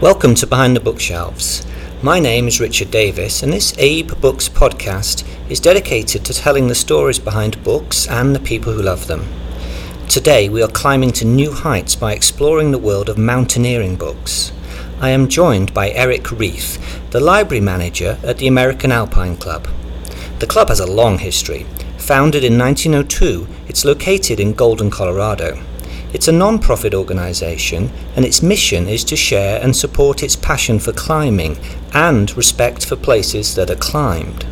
Welcome to Behind the Bookshelves. My name is Richard Davis, and this Abe Books podcast is dedicated to telling the stories behind books and the people who love them. Today, we are climbing to new heights by exploring the world of mountaineering books. I am joined by Eric Reith, the library manager at the American Alpine Club. The club has a long history. Founded in 1902, it's located in Golden, Colorado. It's a non profit organisation, and its mission is to share and support its passion for climbing and respect for places that are climbed.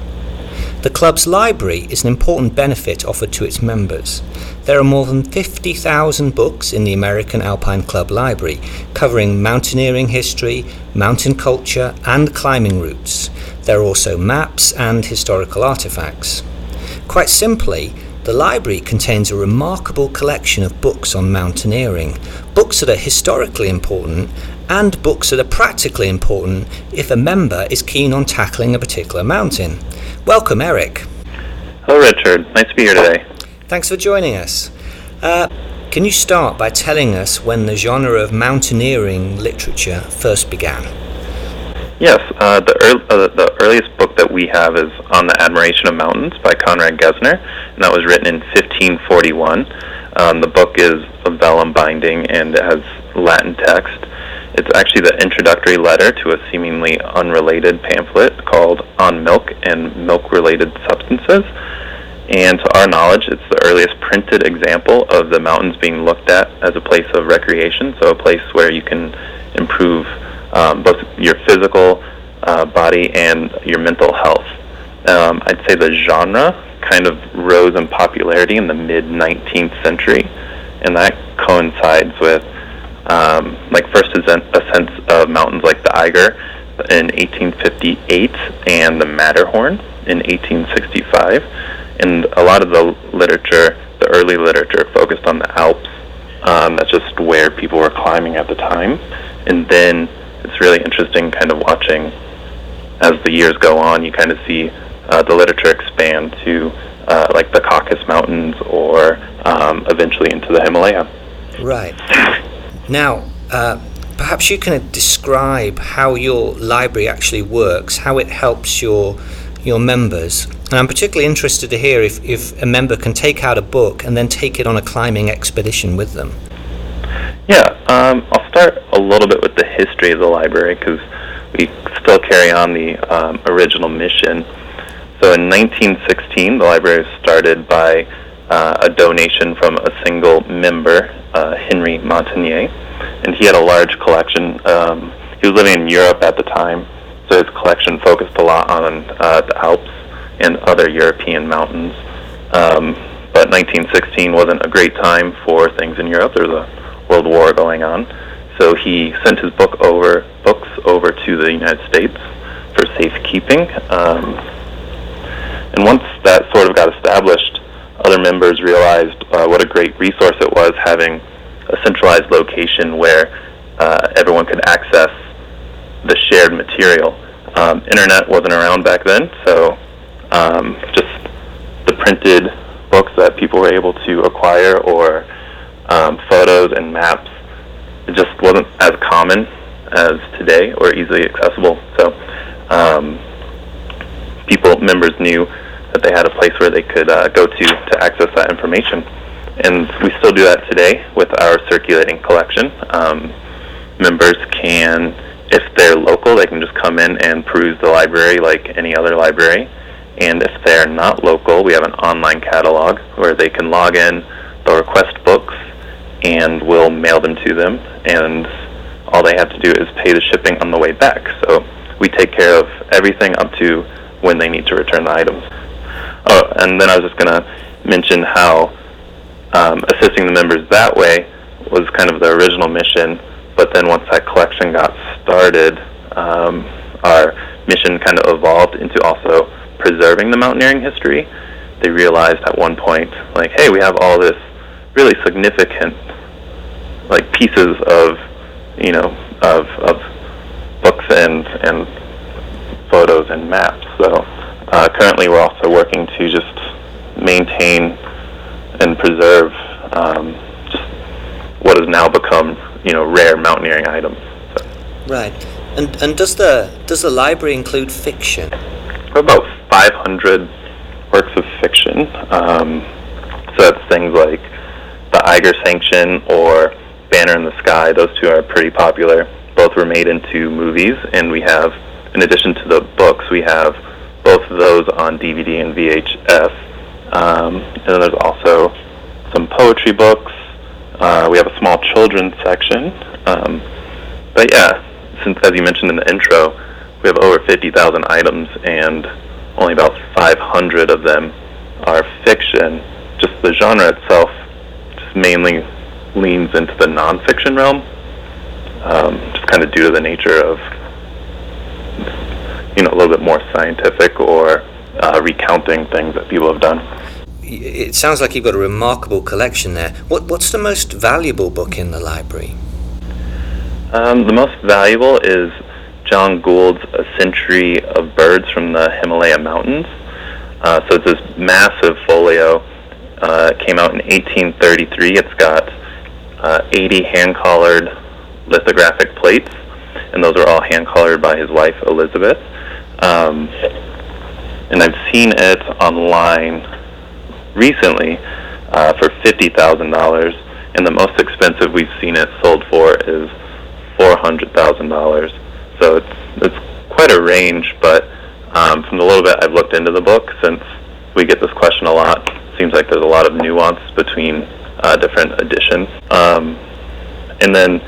The club's library is an important benefit offered to its members. There are more than 50,000 books in the American Alpine Club library, covering mountaineering history, mountain culture, and climbing routes. There are also maps and historical artifacts. Quite simply, the library contains a remarkable collection of books on mountaineering, books that are historically important and books that are practically important if a member is keen on tackling a particular mountain. Welcome, Eric. Hello, Richard. Nice to be here today. Thanks for joining us. Uh, can you start by telling us when the genre of mountaineering literature first began? Yes, uh, the, uh, the earliest book that we have is On the Admiration of Mountains by Conrad Gesner, and that was written in 1541. Um, the book is a vellum binding and it has Latin text. It's actually the introductory letter to a seemingly unrelated pamphlet called On Milk and Milk Related Substances. And to our knowledge, it's the earliest printed example of the mountains being looked at as a place of recreation, so a place where you can improve um, both your physical uh, body and your mental health. Um, I'd say the genre kind of rose in popularity in the mid 19th century, and that coincides with um, like first ascents of mountains like the Eiger in 1858 and the Matterhorn in 1865, and a lot of the literature, the early literature, focused on the Alps. Um, that's just where people were climbing at the time, and then it's really interesting kind of watching as the years go on. You kind of see uh, the literature expand to uh, like the Caucasus Mountains or um, eventually into the Himalaya. Right. Now, uh, perhaps you can describe how your library actually works, how it helps your your members. And I'm particularly interested to hear if, if a member can take out a book and then take it on a climbing expedition with them. Yeah, um, I'll start a little bit with the history of the library because we still carry on the um, original mission. So in 1916, the library was started by uh, a donation from a single member, uh, Henry Montagnier, and he had a large collection. Um, he was living in Europe at the time, so his collection focused a lot on uh, the Alps and other European mountains. Um, but 1916 wasn't a great time for things in Europe. There was a World War going on. So he sent his book over books over to the United States for safekeeping. Um, and once that sort of got established, other members realized uh, what a great resource it was having a centralized location where uh, everyone could access the shared material. Um, internet wasn't around back then, so um, just the printed books that people were able to acquire or um, photos and maps. It just wasn't as common as today or easily accessible. So um, people, members knew that they had a place where they could uh, go to to access that information. And we still do that today with our circulating collection. Um, members can, if they're local, they can just come in and peruse the library like any other library. And if they're not local, we have an online catalog where they can log in, they'll request books, and we'll mail them to them. And all they have to do is pay the shipping on the way back. So we take care of everything up to when they need to return the items. Oh, and then I was just going to mention how um, assisting the members that way was kind of the original mission. But then once that collection got started, um, our mission kind of evolved into also preserving the mountaineering history. They realized at one point, like, hey, we have all this really significant like pieces of you know of of books and and photos and maps. So uh, currently, we're also working to just maintain and preserve um, just what has now become you know rare mountaineering items. So. Right. And and does the does the library include fiction? About 500 works of fiction. Um, so that's things like the Eiger Sanction or Banner in the Sky. Those two are pretty popular. Both were made into movies, and we have, in addition to the books, we have both of those on DVD and VHS. Um, and then there's also some poetry books. Uh, we have a small children's section. Um, but yeah, since as you mentioned in the intro, we have over 50,000 items, and only about 500 of them are fiction. Just the genre itself just mainly leans into the nonfiction realm, um, just kind of due to the nature of you know a little bit more scientific or uh, recounting things that people have done. It sounds like you've got a remarkable collection there. What what's the most valuable book in the library? Um, the most valuable is John Gould's A Century of Birds from the Himalaya Mountains. Uh, so it's this massive folio. Uh, it came out in 1833. It's got uh, 80 hand-colored lithographic plates, and those are all hand-colored by his wife Elizabeth. Um, and I've seen it online recently uh, for fifty thousand dollars, and the most expensive we've seen it sold for is four hundred thousand dollars. So it's it's quite a range, but um, from the little bit I've looked into the book, since we get this question a lot, seems like there's a lot of nuance between uh, different editions. Um, and then,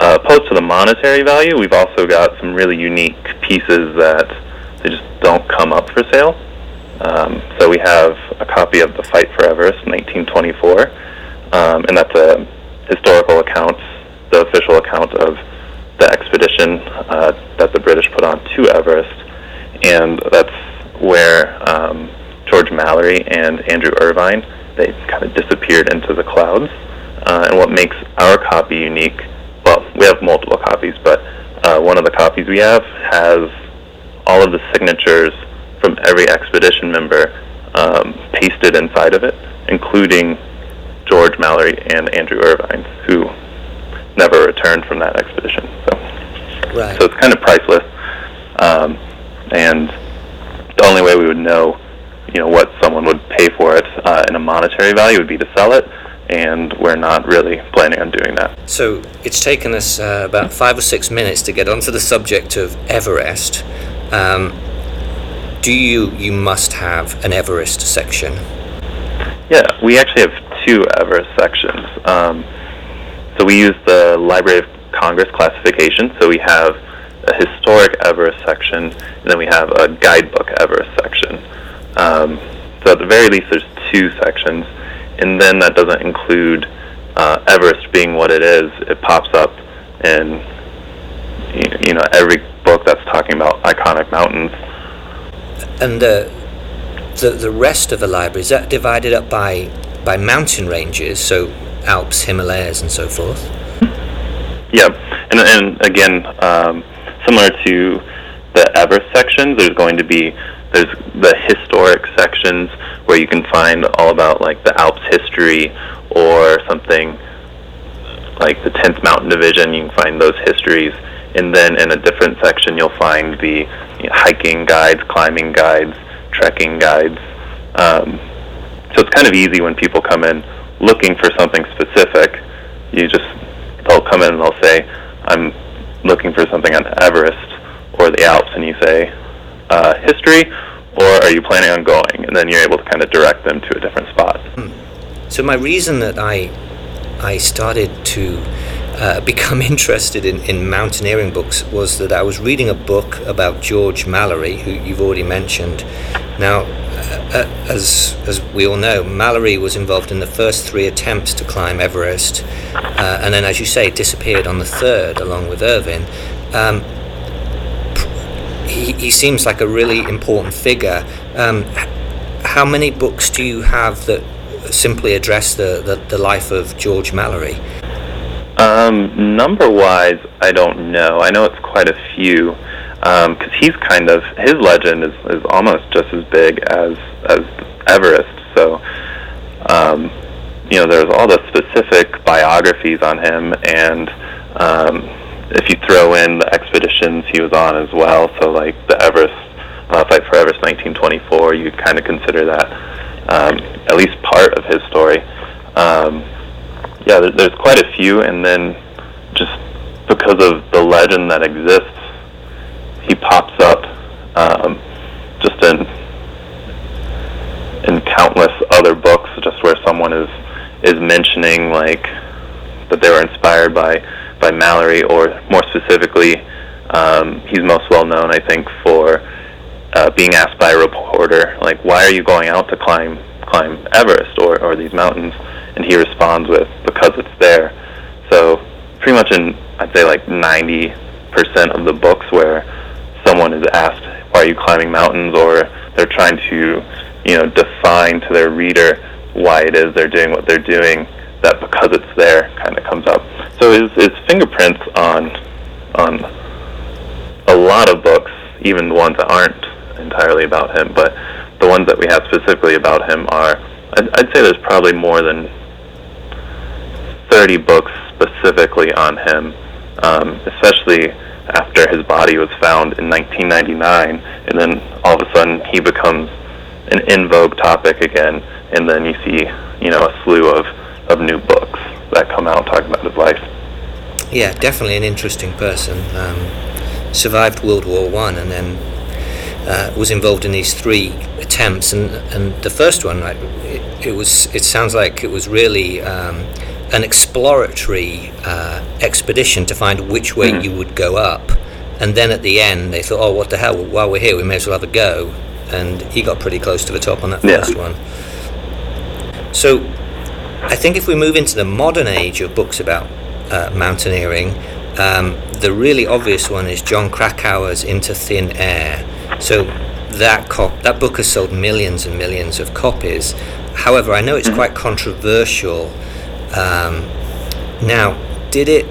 uh, opposed to the monetary value, we've also got some really unique pieces that they just don't come up for sale. Um, so we have a copy of The Fight for Everest, 1924, um, and that's a historical account, the official account of the expedition uh, that the British put on to Everest, and that's where um, George Mallory and Andrew Irvine they kind of disappeared into the clouds. Uh, and what makes our copy unique, well, we have multiple copies, but uh, one of the copies we have has all of the signatures from every expedition member um, pasted inside of it, including George Mallory and Andrew Irvine, who never returned from that expedition. So, right. so it's kind of priceless. Um, and the only way we would know, you know, what someone would pay for it uh, in a monetary value would be to sell it, and we're not really planning on doing that. So it's taken us uh, about five or six minutes to get onto the subject of Everest. Um, do you you must have an Everest section? Yeah, we actually have two Everest sections. Um, so we use the Library of Congress classification. So we have a historic Everest section, and then we have a guidebook Everest section. Um, so at the very least, there's two sections, and then that doesn't include uh, Everest being what it is. It pops up in you know every book that's talking about iconic mountains. And the the the rest of the library is that divided up by by mountain ranges, so Alps, Himalayas, and so forth. Yeah, and and again, um, similar to the Everest sections, there's going to be there's the historic sections where you can find all about like the Alps history or something like the 10th Mountain Division. You can find those histories, and then in a different section you'll find the you know, hiking guides, climbing guides, trekking guides. Um, so it's kind of easy when people come in looking for something specific. You just they'll come in and they'll say, "I'm looking for something on Everest or the Alps," and you say, uh, "History." Or are you planning on going? And then you're able to kind of direct them to a different spot. So my reason that I I started to uh, become interested in, in mountaineering books was that I was reading a book about George Mallory, who you've already mentioned. Now, uh, uh, as as we all know, Mallory was involved in the first three attempts to climb Everest, uh, and then, as you say, disappeared on the third, along with Irvine. Um, he, seems like a really important figure. Um, how many books do you have that simply address the, the, the life of George Mallory? Um, number wise, I don't know. I know it's quite a few because um, he's kind of his legend is, is almost just as big as as Everest. So, um, you know, there's all the specific biographies on him, and um, if you throw in the expeditions he was on as well, so like the Everest uh, Fight for Everest 1924, you kind of consider that um, at least part of his story. Um, yeah, there, there's quite a few, and then just because of the legend that exists, he pops up um, just in in countless other books, just where someone is is mentioning like that they were inspired by by Mallory, or more specifically, um, he's most well known, I think, for uh, being asked by a reporter, like, "Why are you going out to climb climb Everest or or these mountains?" And he responds with, "Because it's there." So pretty much in I'd say like 90% of the books where someone is asked, "Why are you climbing mountains?" or they're trying to, you know, define to their reader why it is they're doing what they're doing, that because it's there kind of comes up. So his, his fingerprints on on a lot of books, even the ones that aren't entirely about him, but the ones that we have specifically about him are, I'd, I'd say there's probably more than 30 books specifically on him, um, especially after his body was found in 1999, and then all of a sudden he becomes an in vogue topic again, and then you see, you know, a slew of, of new books that come out talking about his life. Yeah, definitely an interesting person. Um, survived World War One, and then uh, was involved in these three attempts. And and the first one, like, it, it was. It sounds like it was really. Um, an exploratory uh, expedition to find which way mm. you would go up, and then at the end they thought, "Oh, what the hell? While we're here, we may as well have a go." And he got pretty close to the top on that yeah. first one. So, I think if we move into the modern age of books about uh, mountaineering, um, the really obvious one is Jon Krakauer's Into Thin Air. So that cop- that book has sold millions and millions of copies. However, I know it's quite controversial um, now, did it?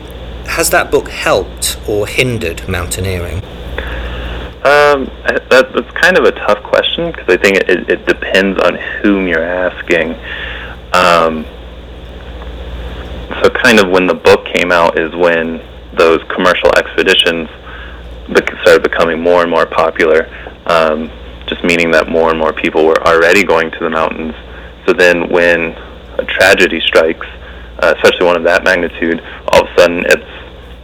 Has that book helped or hindered mountaineering? Um, that, that's kind of a tough question because I think it, it, depends on whom you're asking. Um, so, kind of when the book came out is when those commercial expeditions started becoming more and more popular. Um, just meaning that more and more people were already going to the mountains. So then, when a tragedy strikes, uh, especially one of that magnitude, all of a sudden it's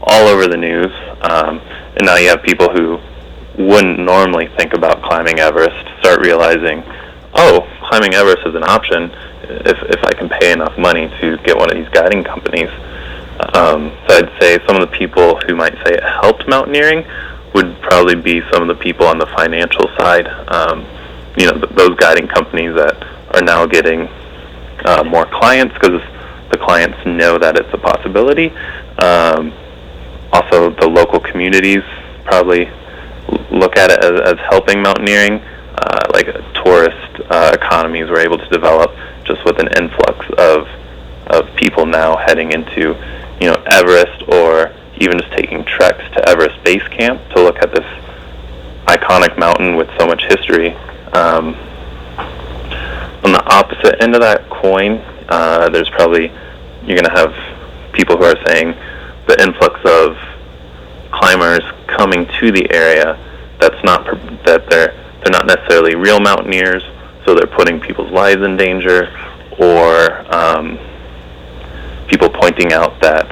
all over the news. Um, and now you have people who wouldn't normally think about climbing Everest start realizing, oh, climbing Everest is an option if, if I can pay enough money to get one of these guiding companies. Um, so I'd say some of the people who might say it helped mountaineering would probably be some of the people on the financial side. Um, you know, th- those guiding companies that are now getting uh, more clients because the clients know that it's a possibility. Um, also, the local communities probably look at it as, as helping mountaineering. Uh, like tourist uh, economies were able to develop just with an influx of of people now heading into, you know, Everest or even just taking treks to Everest Base Camp to look at this iconic mountain with so much history. Um, on the opposite end of that coin, uh, there's probably you're going to have people who are saying the influx of climbers coming to the area that's not that they're they're not necessarily real mountaineers, so they're putting people's lives in danger, or um, pointing out that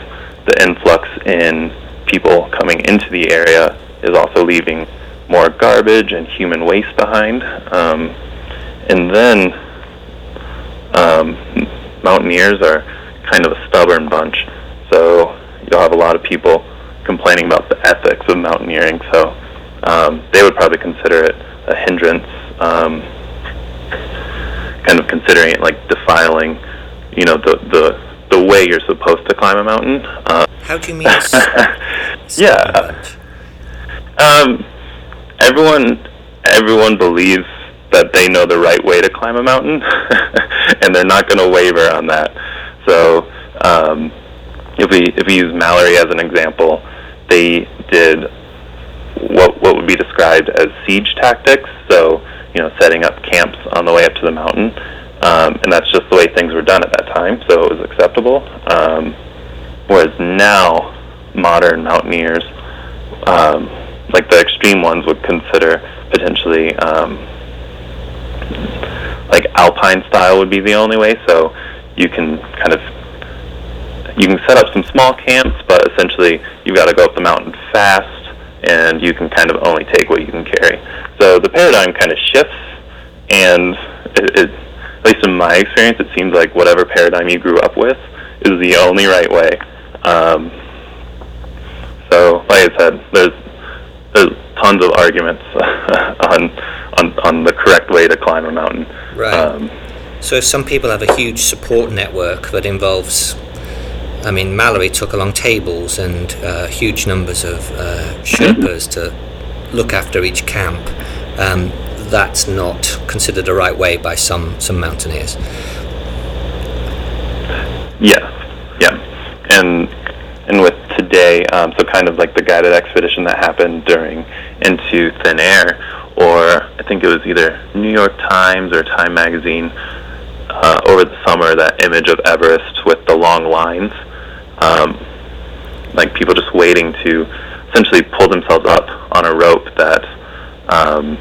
the influx in people coming into the area is also leaving more garbage and human waste behind. Um, and then um, mountaineers are kind of a stubborn bunch. So you'll have a lot of people complaining about the ethics of mountaineering. So um, they would probably consider it a hindrance, um, kind of considering it like defiling, you know, the the the way you're supposed to climb a mountain. Uh, How do you mean? yeah. Um, everyone everyone believes that they know the right way to climb a mountain, and they're not going to waver on that. So um, if we if we use Mallory as an example, they did what what would be described as siege tactics. So you know, setting up camps on the way up to the mountain, um, and that's just the way things were done at that time. So it was acceptable. Um, whereas now, modern mountaineers, um, like the extreme ones, would consider potentially um, like alpine style would be the only way. So you can kind of you can set up some small camps, but essentially you've got to go up the mountain fast, and you can kind of only take what you can carry. So the paradigm kind of shifts, and it, it, least in my experience, it seems like whatever paradigm you grew up with is the only right way. Um, so, like I said, there's there's tons of arguments on, on on the correct way to climb a mountain. Right. Um, so some people have a huge support network that involves I mean, Mallory took along tables and uh, huge numbers of uh, Sherpas to look after each camp. Um, that's not considered the right way by some, some mountaineers. Yeah, yeah. And, and with today, um, so kind of like the guided expedition that happened during Into Thin Air, or I think it was either New York Times or Time Magazine uh, over the summer, that image of Everest with the long lines um, like people just waiting to essentially pull themselves up on a rope that um,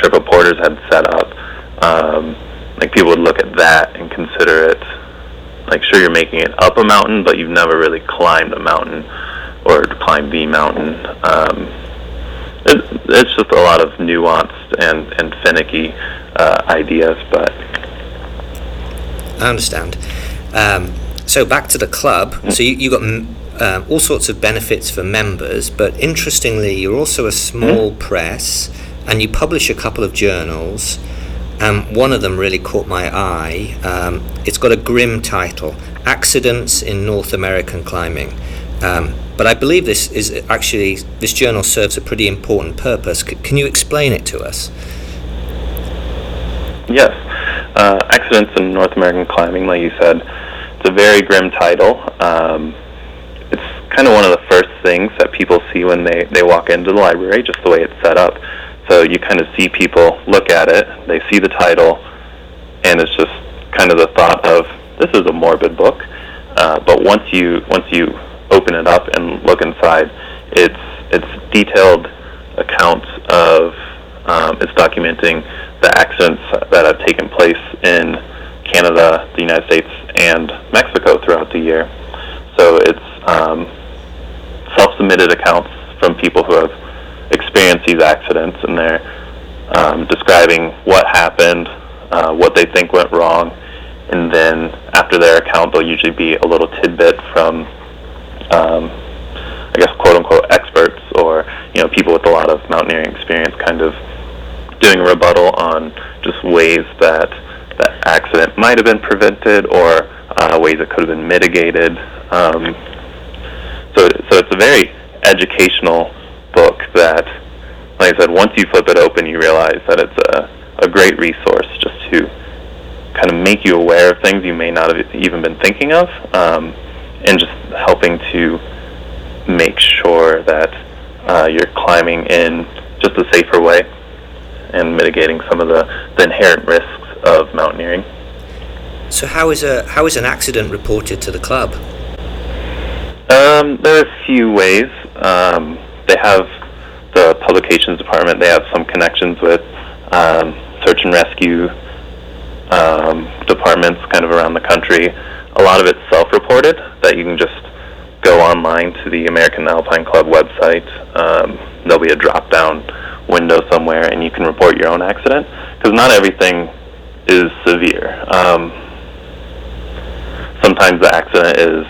Sherpa porters had set up. Um, like people would look at that and consider it like sure you're making it up a mountain, but you've never really climbed a mountain or climbed the mountain. Um, it, it's just a lot of nuanced and and finicky uh, ideas, but I understand. Um, so back to the club. So you, you got um, all sorts of benefits for members, but interestingly, you're also a small mm-hmm. press, and you publish a couple of journals. Um, one of them really caught my eye. Um, it's got a grim title: "Accidents in North American Climbing." Um, but I believe this is actually this journal serves a pretty important purpose. C- can you explain it to us? Yes, uh, accidents in North American climbing, like you said, it's a very grim title. Um, it's kind of one of the first things that people see when they, they walk into the library, just the way it's set up. So you kind of see people look at it, they see the title, and it's just kind of the thought of this is a morbid book. Uh, but once you once you open it up and look inside, it's it's detailed accounts of um, it's documenting the accidents that have taken place in Canada, the United States, and Mexico throughout the year. So it's um, self-submitted accounts from people who have experienced these accidents, and they're um, describing what happened, uh, what they think went wrong, and then after their account, there'll usually be a little tidbit from, um, I guess, quote-unquote experts or you know people with a lot of mountaineering experience, kind of doing a rebuttal on just ways that that accident might have been prevented or uh, ways it could have been mitigated. Um, so, so it's a very educational book that, like I said, once you flip it open, you realize that it's a, a great resource just to kind of make you aware of things you may not have even been thinking of, um, and just helping to make sure that uh, you're climbing in just a safer way and mitigating some of the, the inherent risks of mountaineering. So how is a how is an accident reported to the club? Um, there are a few ways. Um, they have the publications department. They have some connections with um, search and rescue um, departments, kind of around the country. A lot of it's self-reported that you can just go online to the American Alpine Club website. Um, there'll be a drop-down window somewhere, and you can report your own accident. Because not everything is severe. Um, sometimes the accident is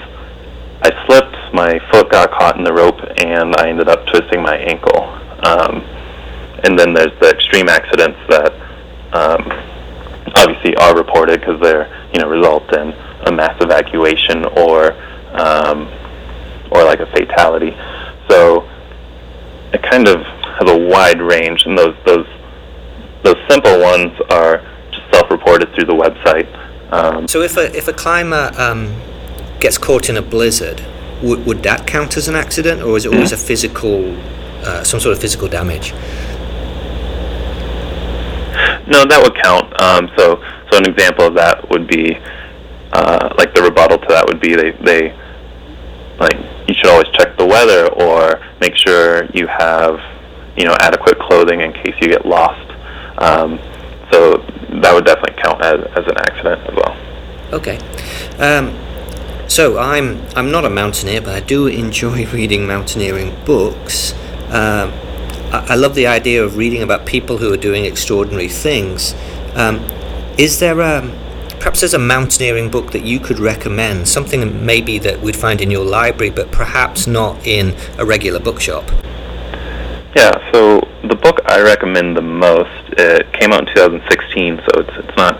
I slipped, my foot got caught in the rope, and I ended up twisting my ankle. Um, and then there's the extreme accidents that um, obviously are reported because they're you know result in a mass evacuation or um, or like a fatality. So it kind of has a wide range, and those those those simple ones are just self-reported through the website. Um, so if a if a climber um, gets caught in a blizzard, would would that count as an accident, or is it always mm-hmm. a physical, uh, some sort of physical damage? No, that would count. Um, so so an example of that would be uh, like the rebuttal to that would be they they like you should always check the weather or make sure you have you know adequate clothing in case you get lost. Um, so that would definitely count as, as an accident as well. Okay. Um, so I'm I'm not a mountaineer, but I do enjoy reading mountaineering books. Um, I, I, love the idea of reading about people who are doing extraordinary things. Um, is there a perhaps there's a mountaineering book that you could recommend? Something maybe that we'd find in your library, but perhaps not in a regular bookshop. Yeah. So the book I recommend the most it came out in 2016, so it's it's not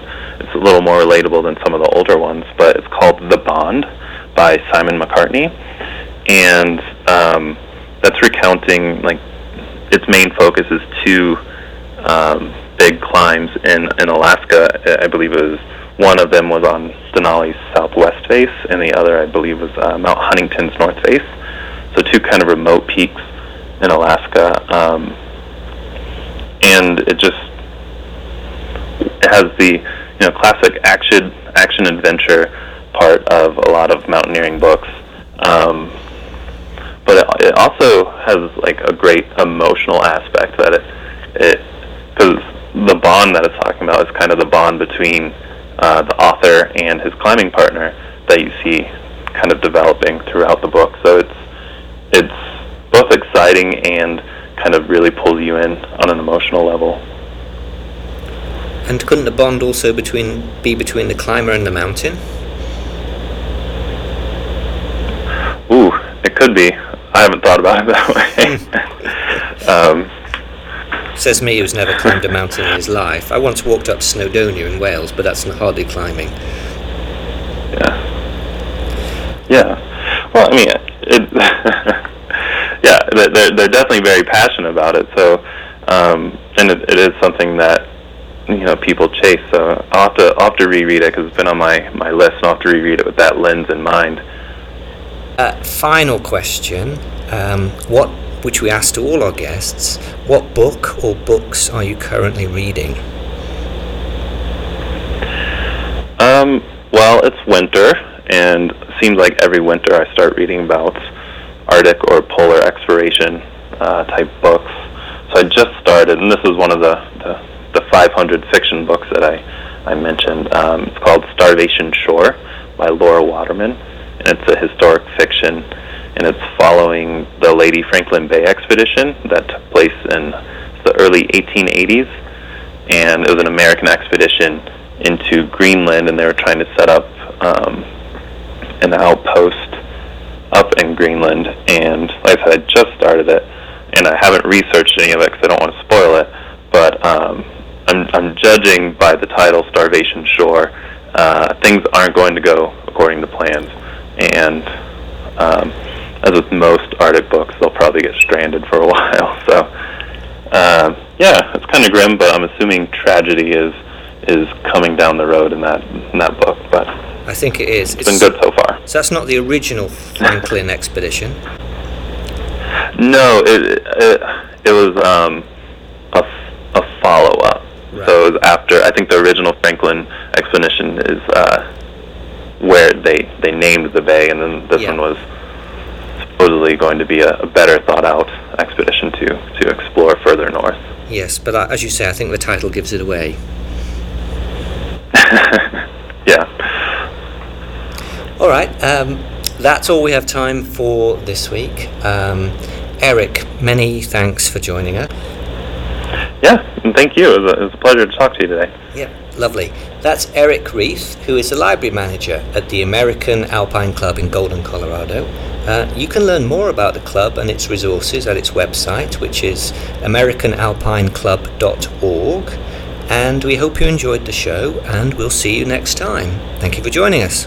it's a little more relatable than some of the older ones, but it's called The Bond by Simon McCartney, and um, that's recounting like its main focus is two um, big climbs in in Alaska. I believe it was one of them was on Denali's southwest face, and the other I believe was uh, Mount Huntington's north face. So two kind of remote peaks in Alaska, um, and it just it has the you know classic action action adventure part of a lot of mountaineering books. Um, but it, it also has like a great emotional aspect that it it because the bond that it's talking about is kind of the bond between uh, the author and his climbing partner that you see kind of developing throughout the book. So it's it's both exciting and kind of really pulls you in on an emotional level. And couldn't the bond also between be between the climber and the mountain? Ooh, it could be. I haven't thought about it that way. um, Says me who's never climbed a mountain in his life. I once walked up Snowdonia in Wales, but that's hardly climbing. Yeah. Yeah. Well, I mean, it, yeah, they're they're definitely very passionate about it. So, um, and it, it is something that you know people chase. So I'll have to I'll have to reread it because it's been on my my list. And I'll have to reread it with that lens in mind. Uh, final question: um, What, which we ask to all our guests, what book or books are you currently reading? Um, well, it's winter, and it seems like every winter I start reading about Arctic or polar exploration uh, type books. So I just started, and this is one of the, the, the 500 fiction books that I, I mentioned. Um, it's called Starvation Shore by Laura Waterman, and it's a historic fiction, and it's following the Lady Franklin Bay expedition that took place in the early 1880s, and it was an American expedition into Greenland, and they were trying to set up um, an outpost up in Greenland, and like I said, I just started it, and I haven't researched any of it because I don't want to spoil it. But um, I'm, I'm judging by the title, Starvation Shore. Uh, things aren't going to go according to plans, and um, as with most Arctic books, they'll probably get stranded for a while. So, uh, yeah, it's kind of grim, but I'm assuming tragedy is is coming down the road in that in that book. But I think it is. It's, it's been good so far. So that's not the original Franklin expedition. No, it it, it was um, a, a follow up. Right. So it was after I think the original Franklin expedition is uh, where they they named the bay, and then this yeah. one was supposedly going to be a, a better thought out expedition to to explore further north. Yes, but uh, as you say, I think the title gives it away. yeah. All right. Um, that's all we have time for this week. Um, Eric, many thanks for joining us. Yeah, and thank you. It was, a, it was, a, pleasure to talk to you today. Yeah, lovely. That's Eric Reith, who is the library manager at the American Alpine Club in Golden, Colorado. Uh, you can learn more about the club and its resources at its website, which is americanalpineclub.org. And we hope you enjoyed the show, and we'll see you next time. Thank you for joining us.